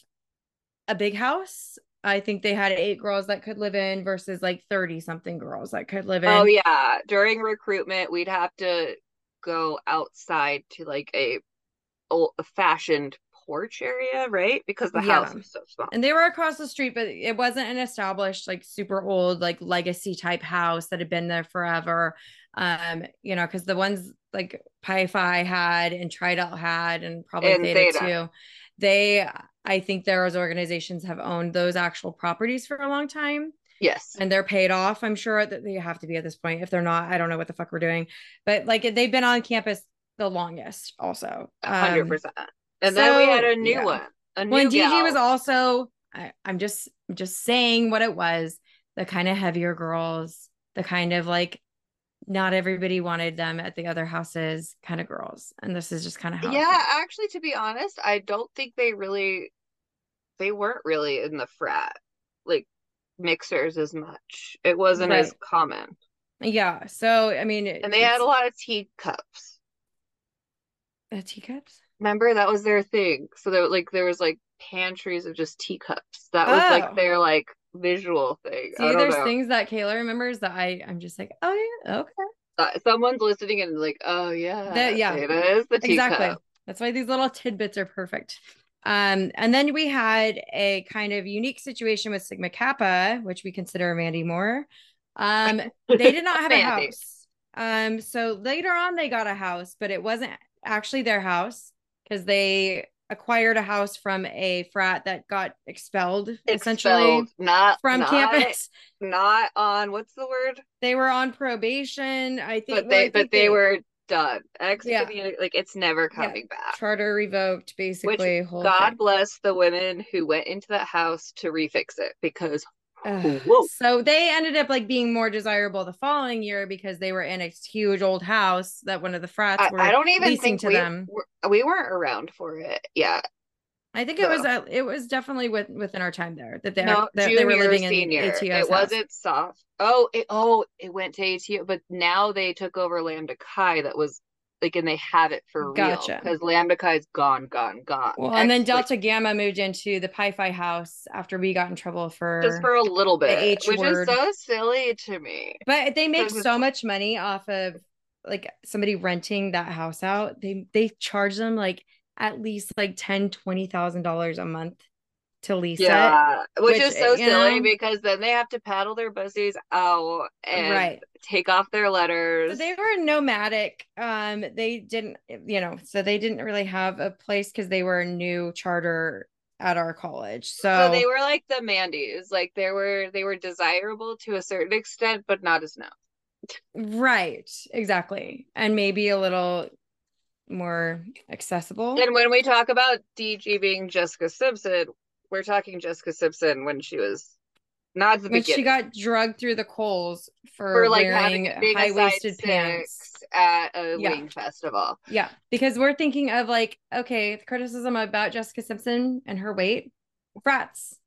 a big house. I think they had eight girls that could live in versus like 30 something girls that could live oh, in. Oh yeah, during recruitment we'd have to go outside to like a old fashioned porch area, right? Because the house Yeah. was so small. and they were across the street but it wasn't an established like super old like legacy type house that had been there forever um you know because the ones like pi phi had and tridelt had and probably And theta, Theta. too they i think those organizations have owned those actual properties for a long time Yes. and they're paid off i'm sure that they have to be at this point if they're not i don't know what the fuck we're doing but like they've been on campus the longest also Um, percent. And then we had a new yeah. one. A new DG gal. was also I, I'm just just saying what it was, the kind of heavier girls, the kind of like not everybody wanted them at the other houses kind of girls. And this is just kind of how Yeah, actually to be honest, I don't think they really they weren't really in the frat like mixers as much. It wasn't as common. yeah. So I mean And they had a lot of teacups. uh, teacups. Remember that was their thing. So there like there was like pantries of just teacups. That was Oh. like their like visual thing. I See, there's know. things that Kayla remembers that I I'm just like, oh yeah, okay. Uh, someone's listening and like, oh yeah, That- yeah. it is the teacup. Exactly. That's why these little tidbits are perfect. Um, and then we had a kind of unique situation with Sigma Kappa, which we consider Mandy Moore. Um, they did not have a house. Um, so later on they got a house, but it wasn't actually their house because they acquired a house from a frat that got expelled, essentially not from not, campus. not on what's the word? They were on probation. I think, But well, they but think they were done. Yeah. Like it's never Yeah. coming back. charter revoked, basically. whole God thing. bless the women who went into that house to refix it because. So they ended up like being more desirable the following year because they were in a huge old house that one of the frats I, were. I don't even think to we them. were, we weren't around for it. Yeah, I think it was so. uh, it was definitely with, within our time there that they no, that junior, they were living senior. in ATO's it wasn't soft. Oh, it oh it went to ATO, but now they took over Lambda Chi. That was like, and they have it for Gotcha. real because Lambda chi is gone, gone, gone. Well, and then Ex- like, Delta Gamma moved into the Pi Phi house after we got in trouble for. just for a little bit, H which word. is so silly to me. but they make so much money off of like somebody renting that house out. They they charge them like at least like ten twenty thousand dollars a month to it. Yeah, which, which, is so silly know- because then they have to paddle their bussies out and Right. take off their So letters. they were nomadic. Um, they didn't, you know, so they didn't really have a place because they were a new charter at our college. So, So they were like the Mandy's, like they were they were desirable to a certain extent, but not as known. right, exactly, and maybe a little more accessible. And when we talk about DG being Jessica Simpson, we're talking Jessica Simpson when she was not the when she got drugged through the coals for, for like wearing high waisted pants. at a Yeah. wing festival. Yeah, because we're thinking of like, okay, the criticism about Jessica Simpson and her weight, frats.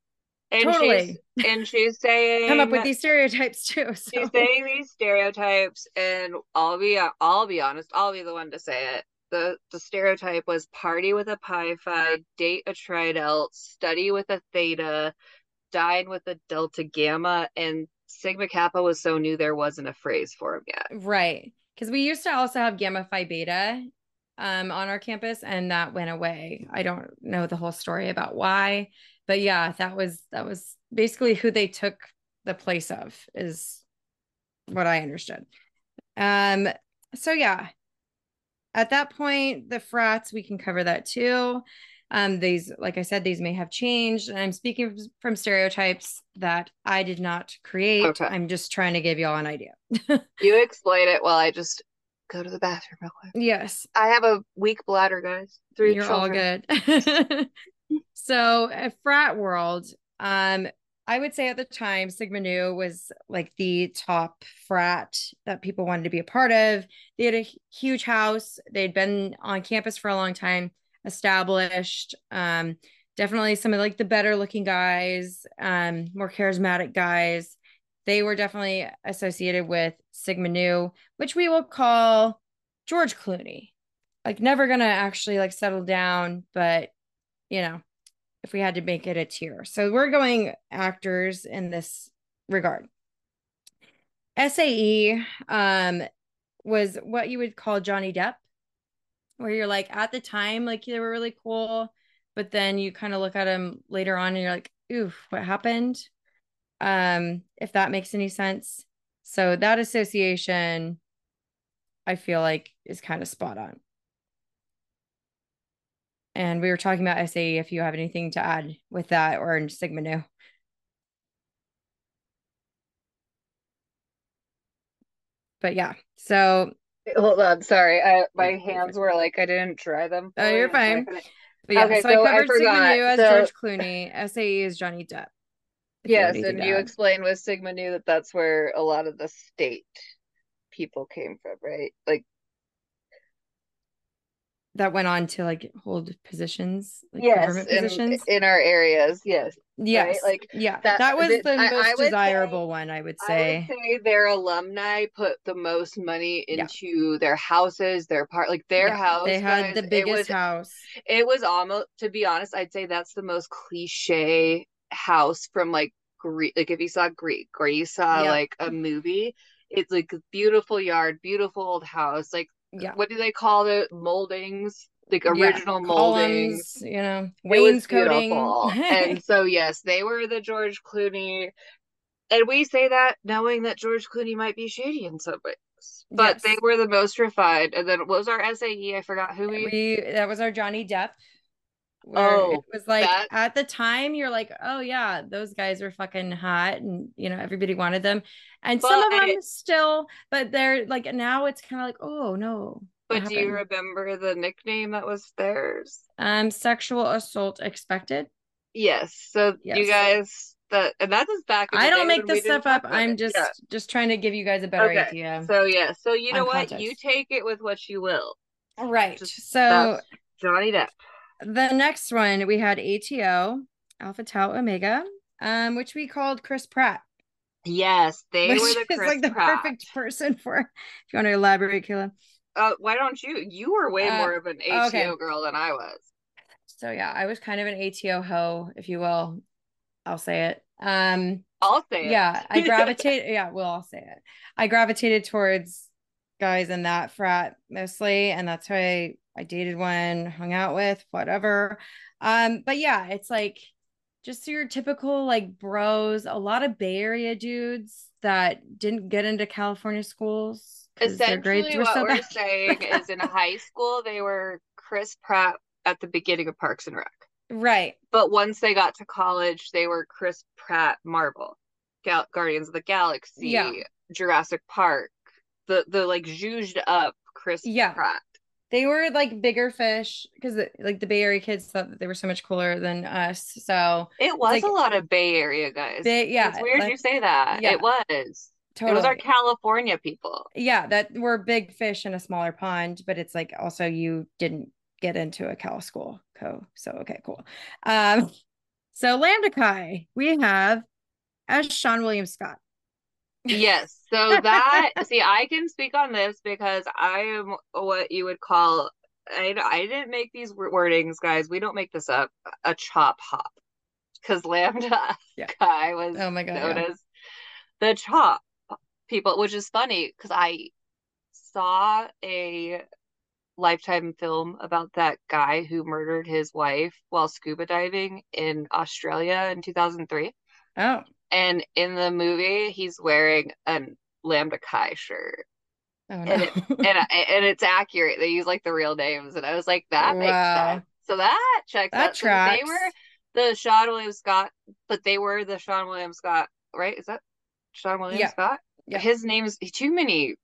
and Totally. she's and she's saying Come up with these stereotypes too. So. she's saying these stereotypes and I'll be I'll be honest, I'll be the one to say it. The the stereotype was party with a pi phi, date a tridelt, study with a theta, dine with a delta gamma, and Sigma Kappa was so new there wasn't a phrase for him yet. Right. Because we used to also have Gamma Phi Beta um, on our campus and that went away. I don't know the whole story about why, but yeah, that was that was basically who they took the place of is what I understood. Um so yeah. At that point, the frats, we can cover that too. Um, these, like I said, these may have changed. And I'm speaking from stereotypes that I did not create. Okay. I'm just trying to give y'all an idea. You explain it while I just go to the bathroom real quick. yes. I have a weak bladder, guys. Three You're all good. so a frat world, um, I would say at the time, Sigma Nu was like the top frat that people wanted to be a part of. They had a huge house. They'd been on campus for a long time, established. Um, definitely some of like the better looking guys, um, more charismatic guys. They were definitely associated with Sigma Nu, which we will call George Clooney like never gonna actually like settle down but you know if we had to make it a tier. So we're going actors in this regard. Sae um was what you would call johnny depp where you're like at the time like they were really cool but then you kind of look at him later on and you're like oof what happened? Um if that makes any sense. So that association i feel like is kind of spot on and we were talking about SAE if you have anything to add with that or in Sigma Nu. But yeah, so Hold on, sorry. I my hands were like I didn't dry them. Oh, you're I fine. but yeah, Okay, so, so I I covered Sigma. Nu as So- George Clooney. SAE is Johnny Depp. if you have Yes, and you explained with Sigma Nu that that's where a lot of the state people came from, right? Like that went on to like hold positions, like yes, government in, positions. in our areas, yes. yes, Like, yeah, that- that, was th- the I- I most say- desirable one, I would say. I would say their alumni put the most money Yeah. into their houses, their part, like their Yeah, house. they had guys, the it biggest was, house. It was almost, to be honest, I'd say that's the most cliche house from like Greek. Like if you saw Greek or you saw Yeah. like a movie, it's like a beautiful yard, beautiful old house. Like Yeah. what do they call it? Moldings, like Yeah, original moldings. columns, you know, wainscoting. and so yes, they were the George Clooney. And we say that knowing that George Clooney might be shady in some ways. But they were the most refined. And then what was our SAE? I forgot who we we that was our Johnny Depp. Where Oh, it was like that- at the time you're like, oh yeah, those guys were fucking hot, and you know everybody wanted them, and some of But- them still, but they're like now it's kind of like, oh no. But do you remember the nickname that was theirs? Um, sexual assault expected. Yes. So you guys that and that is back. I don't make this stuff up. I'm it. just Yeah. just trying to give you guys a better Okay. idea. So yeah. So you know what? context. You take it with what you will. right. just- So Johnny Depp. The next one we had ATO, Alpha Tau Omega, um, which we called Chris Pratt. Yes, they which were the Chris like the Pratt. perfect person for if you want to elaborate, Kayla. Uh, why don't you? You were way Uh, more of an ATO okay. girl than I was. So yeah, I was kind of an ATO hoe, if you will. I'll say it. Um I'll say it. yeah, I gravitate yeah, we'll all say it. I gravitated towards guys in that frat mostly, and that's who I, I dated one, hung out with, whatever. Um, but yeah, it's like just your typical like bros, a lot of Bay Area dudes that didn't get into California schools. 'cause their grades Essentially, what so we're saying is in high school, they were Chris Pratt at the beginning of Parks and Rec. right. But once they got to college, they were Chris Pratt Marvel, Gal- Guardians of the Galaxy, Yeah. Jurassic Park, the the like zhuzhed up Chris Yeah. Pratt. they were like bigger fish because like the Bay Area kids thought that they were so much cooler than us. So It was like- a lot of Bay Area guys. they yeah, it's weird like, you say that. yeah. It was. totally. It was our California people. yeah, that were big fish in a smaller pond, but it's like also you didn't get into a Cal school co. So okay, cool. Um So Lambda Chi, we have as Seann William Scott. Yes. So that see, I can speak on this because I am what you would call I I didn't make these wordings, guys. We don't make this up. A chop hop because Lambda Yeah. Chi was Oh my God, known yeah. as the chop people, which is funny because I saw a lifetime film about that guy who murdered his wife while scuba diving in Australia in 2003. Oh, And in the movie, he's wearing a Lambda Chi shirt. oh no. And it- And I- and it's accurate. They use like the real names. And I was like, that makes Wow. sense. So that checks That out. So they were the Seann William Scott, but they were the Seann William Scott, right? Is that Seann William Yeah. Scott? Yeah. His name's too many.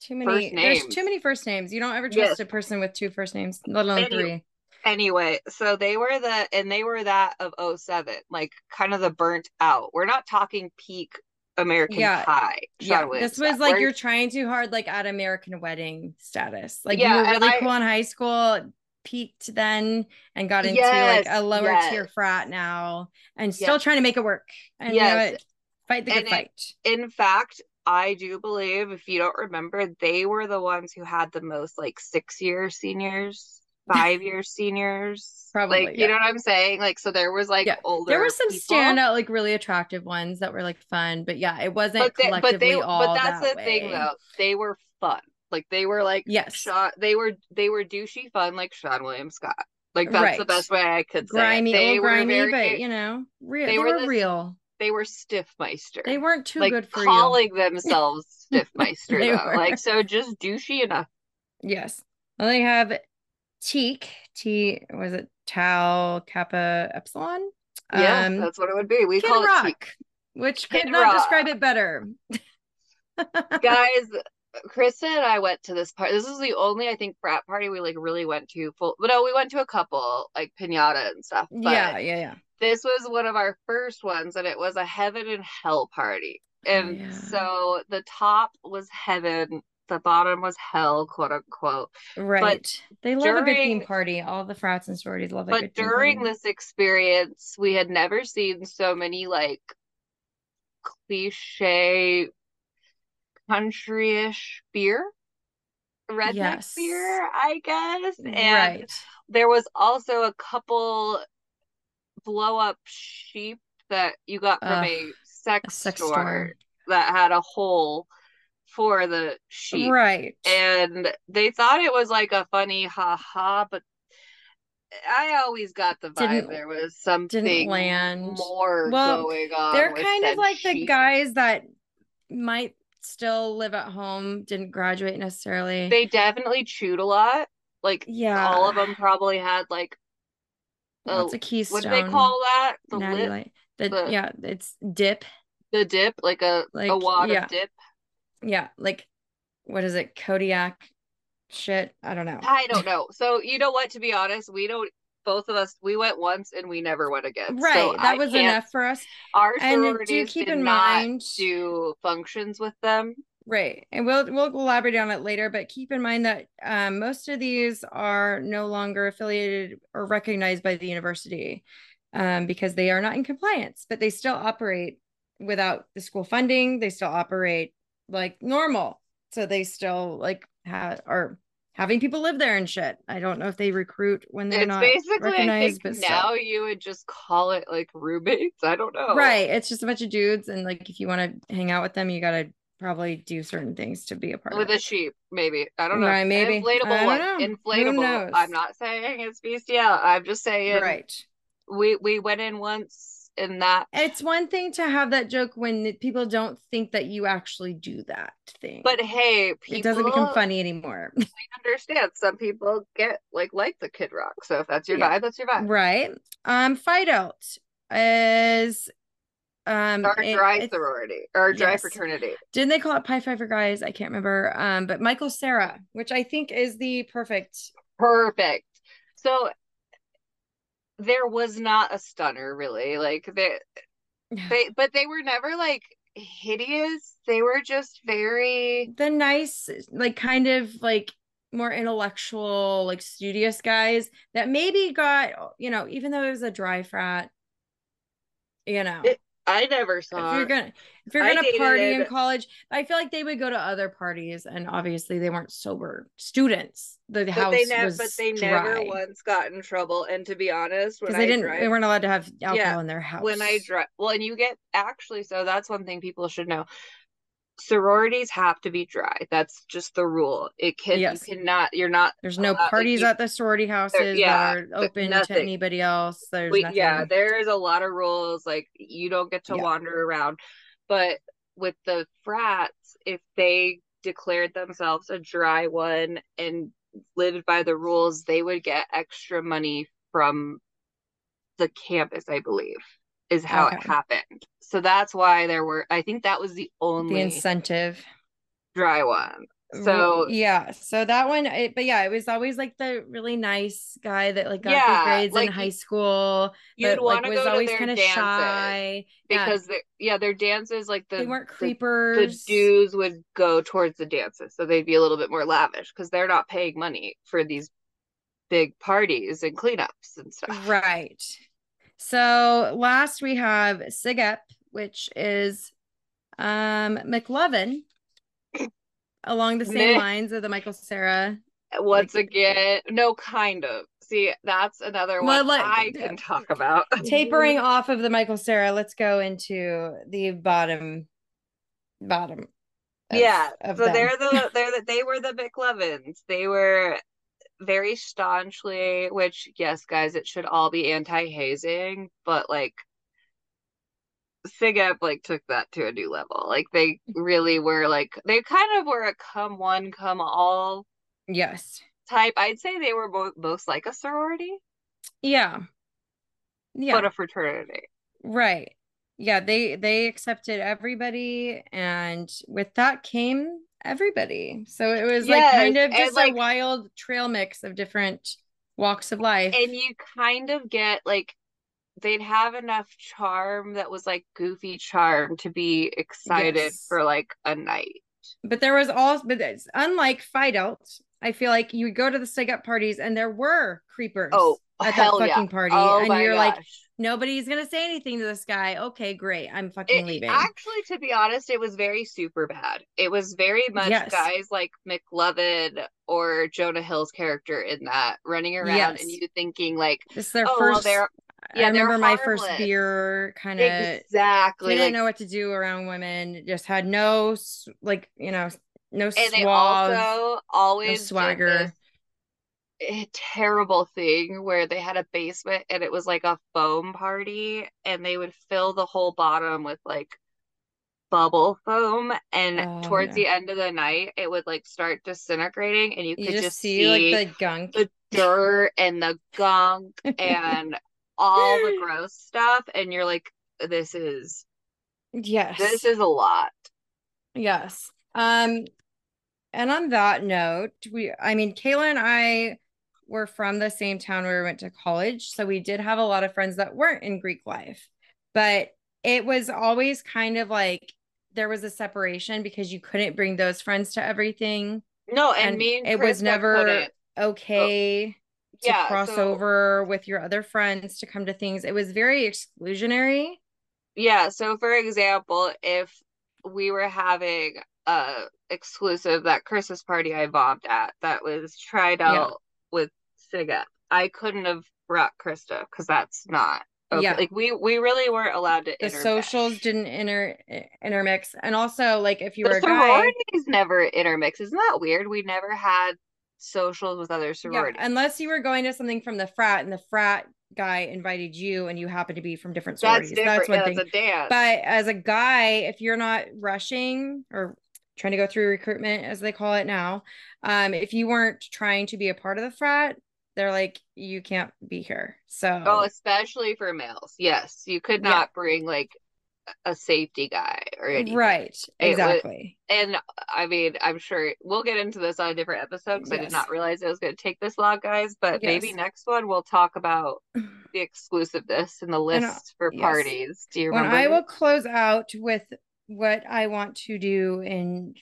too many there's names. too many first names. You don't ever Yes. trust a person with two first names, let alone three. Anyway, so they were the and they were that of 07, like kind of the burnt out. We're not talking peak American Yeah. Pie. Yeah, this was like We're- you're trying too hard, like at American Wedding status. Like Yeah, you were really I- cool in high school, peaked then, and got into Yes, like a lower yes. tier frat now, and still Yes. trying to make it work. And you know Yes. Fight the good And it- fight. in fact, I do believe, if you don't remember, they were the ones who had the most like six year seniors, five year seniors. Probably, like yeah. you know what I'm saying? Like so there was like Yeah, older There were some people, standout, like really attractive ones that were like fun, but yeah, it wasn't but they, collectively but they all but that's that the thing though. They were fun. Like they were like Yes. Sean, they were they were douchey fun like Sean William Scott. Like that's the best way I could say grimy, it. They were grimy, very, but you know, real. they They, were were, the- real. they were Stifmeister. They weren't too like good for you. calling themselves Stifmeister though. were. Like so just douchey enough. Yes. Well, they have Teke. T was it Tau Kappa Epsilon? Yeah, Um, that's what it would be. We Kid call it Rock, teke. which Kid could not Rock. describe it better. guys krista and i went to this part this is the only i think frat party we like really went to full but no we went to a couple like piñata and stuff but yeah, yeah, yeah. this was one of our first ones and it was a heaven and hell party and Oh, yeah. so the top was heaven the bottom was hell quote unquote Right. But they love a good theme party. All the frats and sororities love a but during this experience we had never seen so many like cliche country-ish beer redneck Yes. beer i guess and right. there was also a couple blow up sheep that you got from Ugh, a sex, A sex store, store. that had a hole for the sheep Right. and they thought it was like a funny ha ha but i always got the vibe Didn't- there was something didn't land. more Well, going on They're kind of like the guys that might still live at home, didn't graduate necessarily. they definitely chewed a lot like yeah. all of them probably had like Well, a- a keystone. what do they call that the lip. The, the- yeah, it's dip. the dip like a like, a wad yeah. of dip Yeah, like what is it? Kodiak shit. I don't know. I don't know. So you know what? To be honest, we don't. Both of us, we went once and we never went again. Right. So that I was enough for us. Our And do keep did in mind do functions with them. Right. And we'll we'll elaborate on it later, but keep in mind that um, most of these are no longer affiliated or recognized by the university um, because they are not in compliance, but they still operate without the school funding. They still operate like normal. So they still like have are having people live there and shit. I don't know if they recruit when they're It's not basically, recognized, but now you would just call it like roommates. I don't know. Right. It's just a bunch of dudes. And like if you want to hang out with them, you gotta probably do certain things to be a part With of a sheep, maybe. I don't know. Right, maybe. Inflatable I don't one. know. Inflatable. I'm not saying it's bestial. I'm just saying Right. we we went in once in that It's one thing to have that joke when people don't think that you actually do that thing. but hey, people it doesn't become funny anymore. understand some people get like like the kid rock. So if that's your Yeah. vibe, that's your vibe. right. Um Phi Delt is um Our it- dry it's- sorority or dry yes. fraternity. didn't they call it Pi Pfeiffer guys? I can't remember. Um, but Michael Cera, which I think is the perfect Perfect. So there was not a stunner really. Like they they but they were never like hideous. They were just very the nice, like kind of like more intellectual, like studious guys that maybe got, you know, even though it was a dry frat, you know. It- I never saw. if you're gonna if you're I gonna party in college, I feel like they would go to other parties, and obviously they weren't sober students. The but house they never. was But they never dry once got in trouble. And to be honest, because I they didn't. drive, they weren't allowed to have alcohol Yeah, in their house. when I drive, well, and you get actually. So that's one thing people should know. Sororities have to be dry. That's just the rule. It can. Yes. You cannot. You're not. There's no allowed- like, parties you- at the sorority houses yeah, that are open to anybody else. There's we, yeah there's a lot of rules like you don't get to Yeah. wander around but with the frats if they declared themselves a dry one and lived by the rules they would get extra money from the campus i believe is how it happened. So that's why there were i think that was the the only incentive. dry one so yeah, so that one, it, but yeah, it was always like the really nice guy that like got Yeah, good grades like, in high school, you'd want like to was go to always their kind of dances shy. Yeah, because they yeah their dances like the they weren't the the creepers. dues would go towards the dances so they'd be a little bit more lavish because they're not paying money for these big parties and cleanups and stuff. Right. So last we have SIGEP, which is um McLovin along the same lines of the Michael Cera. once Like- again no kind of see that's another one like- i can talk about Tapering off of the Michael Cera, let's go into the bottom bottom. of- yeah of so them. they're the they're the they were the mclovins they were very staunchly which yes guys it should all be anti-hazing but like SIGEP like took that to a new level. Like they really were like they kind of were a come one come all Yes. type. I'd say they were both most like a sorority, Yeah. Yeah. but a fraternity. Right. Yeah, they they accepted everybody and with that came everybody. So it was like kind of just like- a wild trail mix of different walks of life. And you kind of get like they'd have enough charm that was like goofy charm to be excited Yes. for like a night. but there was all but it's unlike Phi Delt, I feel like you would go to the SIGEP parties and there were creepers Oh, at that fucking yeah. party. Oh and you're like, nobody's gonna say anything to this guy. Okay, great. I'm fucking It- leaving. actually, to be honest, it was very super bad. It was very much Yes. guys like McLovin or Jonah Hill's character in that running around and you thinking like, this is their oh, well, first they're yeah, I remember my first beer kind of exactly didn't like, know what to do around women just had no like you know no and they also always did swagger. this, eh, terrible thing where they had a basement and it was like a foam party and they would fill the whole bottom with like bubble foam and Oh, towards yeah. the end of the night it would like start disintegrating and you you could just just see, like the gunk the dirt and the gunk and all the gross stuff and you're like this is yes. this is a lot. Yes. Um and on that note we i mean kayla and i were from the same town where we went to college so we did have a lot of friends that weren't in greek life but it was always kind of like there was a separation because you couldn't bring those friends to everything no and, And me and it was never- couldn't. okay to yeah cross so- over with your other friends to come to things. It was very exclusionary. Yeah, so for example, if we were having a exclusive that Christmas party I bombed at that was tried Yeah. out with SIGEP, I couldn't have brought Krista because that's not okay. Yeah. Like we we really weren't allowed to The intermesh. socials didn't inter intermix, and also like if you were The a guy, sororities never intermix. Isn't that weird? We never had socials with other sororities. yeah, unless you were going to something from the frat and the frat guy invited you and you happen to be from different that's sororities. different. That's one yeah, thing. that's. But as a guy, if you're not rushing or trying to go through recruitment, as they call it now, um, if you weren't trying to be a part of the frat, they're like, you can't be here. So Oh, especially for males. Yes, you could Yeah. not bring like a safety guy or anything. right, exactly. And I mean, I'm sure we'll get into this on a different episode because I did not realize it was going to take this long, guys. But maybe next one we'll talk about the exclusiveness and the uh, list for yes. parties. Do you when remember? I will close out with what I want to do in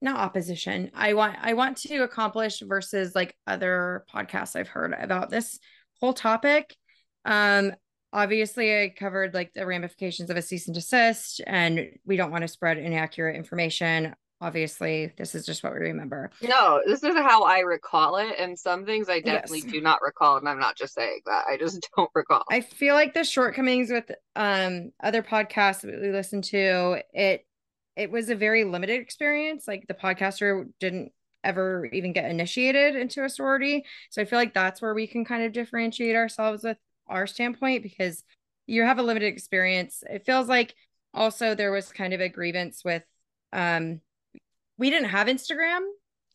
not opposition. I want I want to accomplish versus like other podcasts I've heard about this whole topic. Um obviously I covered like the ramifications of a cease and desist, and we don't want to spread inaccurate information. Obviously, this is just what we remember. No, this is how I recall it. And some things I definitely Yes. do not recall. And I'm not just saying that. I just don't recall. I feel like the shortcomings with um other podcasts that we listened to, it it was a very limited experience. Like the podcaster didn't ever even get initiated into a sorority. So I feel like that's where we can kind of differentiate ourselves with our standpoint because you have a limited experience. It feels like also there was kind of a grievance with um we didn't have Instagram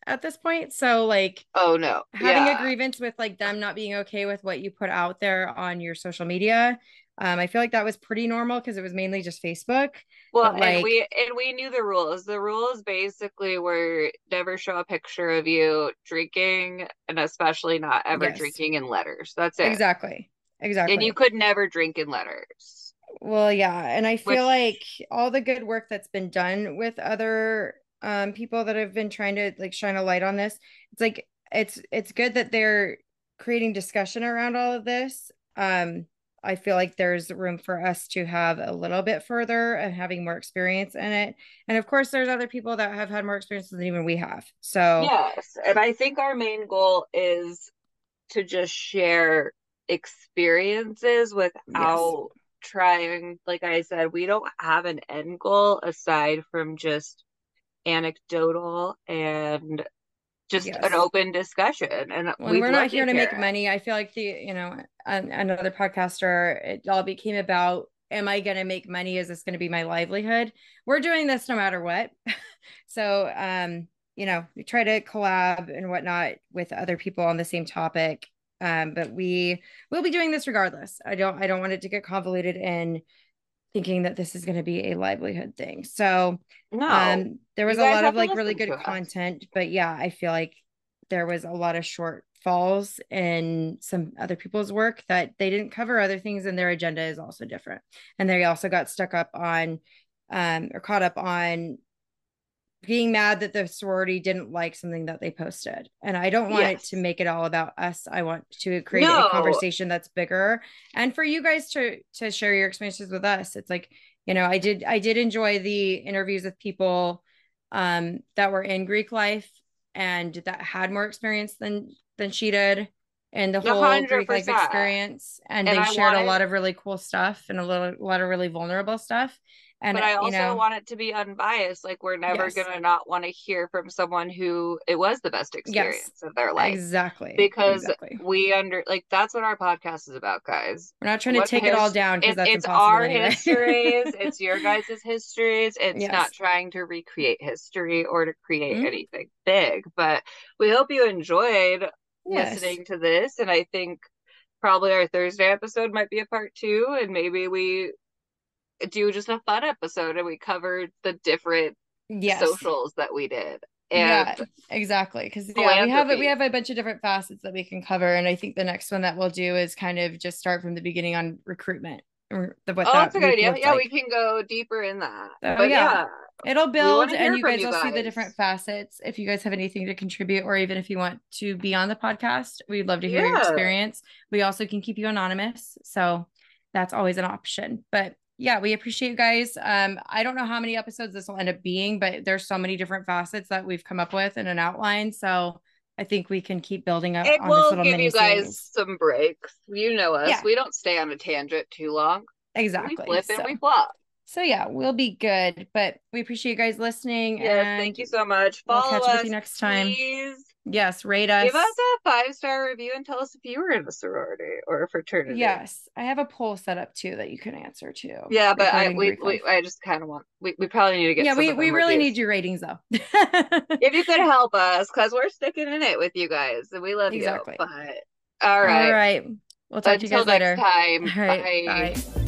at this point. So like oh, no. having yeah. a grievance with like them not being okay with what you put out there on your social media. Um, I feel like that was pretty normal because it was mainly just Facebook. Well, but, and we and we knew the rules. The rules basically were never show a picture of you drinking, and especially not ever Yes. drinking in letters. That's it. Exactly. Exactly. And you could never drink in letters. Well, yeah, and I feel Which- like all the good work that's been done with other um people that have been trying to like shine a light on this, it's like it's it's good that they're creating discussion around all of this. Um I feel like there's room for us to have a little bit further and having more experience in it. And of course, there's other people that have had more experience than even we have. So Yes, and I think our main goal is to just share experiences without trying, like I said, we don't have an end goal aside from just anecdotal and just Yes. an open discussion. And when we're not here to make it. money i feel like the you know an, another podcaster it all became about am i going to make money is this going to be my livelihood we're doing this no matter what so um you know we try to collab and whatnot with other people on the same topic um but we will be doing this regardless. I don't i don't want it to get convoluted in thinking that this is going to be a livelihood thing. So No, um there was a lot of like really good content but yeah i feel like there was a lot of shortfalls in some other people's work that they didn't cover other things and their agenda is also different. And they also got stuck up on um or caught up on being mad that the sorority didn't like something that they posted. And i don't want it to make it all about us. I want to create No. a conversation that's bigger and for you guys to to share your experiences with us. It's like you know i did i did enjoy the interviews with people um that were in greek life and that had more experience than than she did and the whole hundred greek life experience. And, And they I shared a lot of really cool stuff and a little a lot of really vulnerable stuff and but I also you know want it to be unbiased. Like we're never Yes. gonna not want to hear from someone who it was the best experience of their life. exactly because exactly. we under like that's what our podcast is about, guys. we're not trying to what take it all down because It's, that's it's our anyway. histories, it's your guys' histories. It's Yes. not trying to recreate history or to create Mhm. anything big, but we hope you enjoyed Yes. listening to this. And I think probably our Thursday episode might be a part two, and maybe we do just a fun episode and we covered the different yes socials that we did. And yeah exactly because yeah we have we have a bunch of different facets that we can cover and i think the next one that we'll do is kind of just start from the beginning on recruitment or the, what oh, that that's a good idea. Yeah, like. we can go deeper in that. So, but yeah. yeah, it'll build and you guys you will see the different facets if you guys have anything to contribute or even if you want to be on the podcast we'd love to hear your experience we also can keep you anonymous so that's always an option but yeah we appreciate you guys um i don't know how many episodes this will end up being but there's so many different facets that we've come up with in an outline so i think we can keep building up it on this will little give you guys series. some breaks. You know us. Yeah. We don't stay on a tangent too long. exactly We flip and we flop. so yeah we'll be good but we appreciate you guys listening Yes, and thank you so much. we'll Follow catch up with you next time. Please yes rate us give us a five star review and tell us if you were in a sorority or a fraternity. Yes, I have a poll set up too that you can answer to. Yeah, but I we, we. I just kind of want we, we probably need to get yeah, we we really reviews. need your ratings though. if you could help us because we're sticking in it with you guys and we love Exactly. you. But all right, All right, we'll talk to you until guys later. time. All right, bye. bye.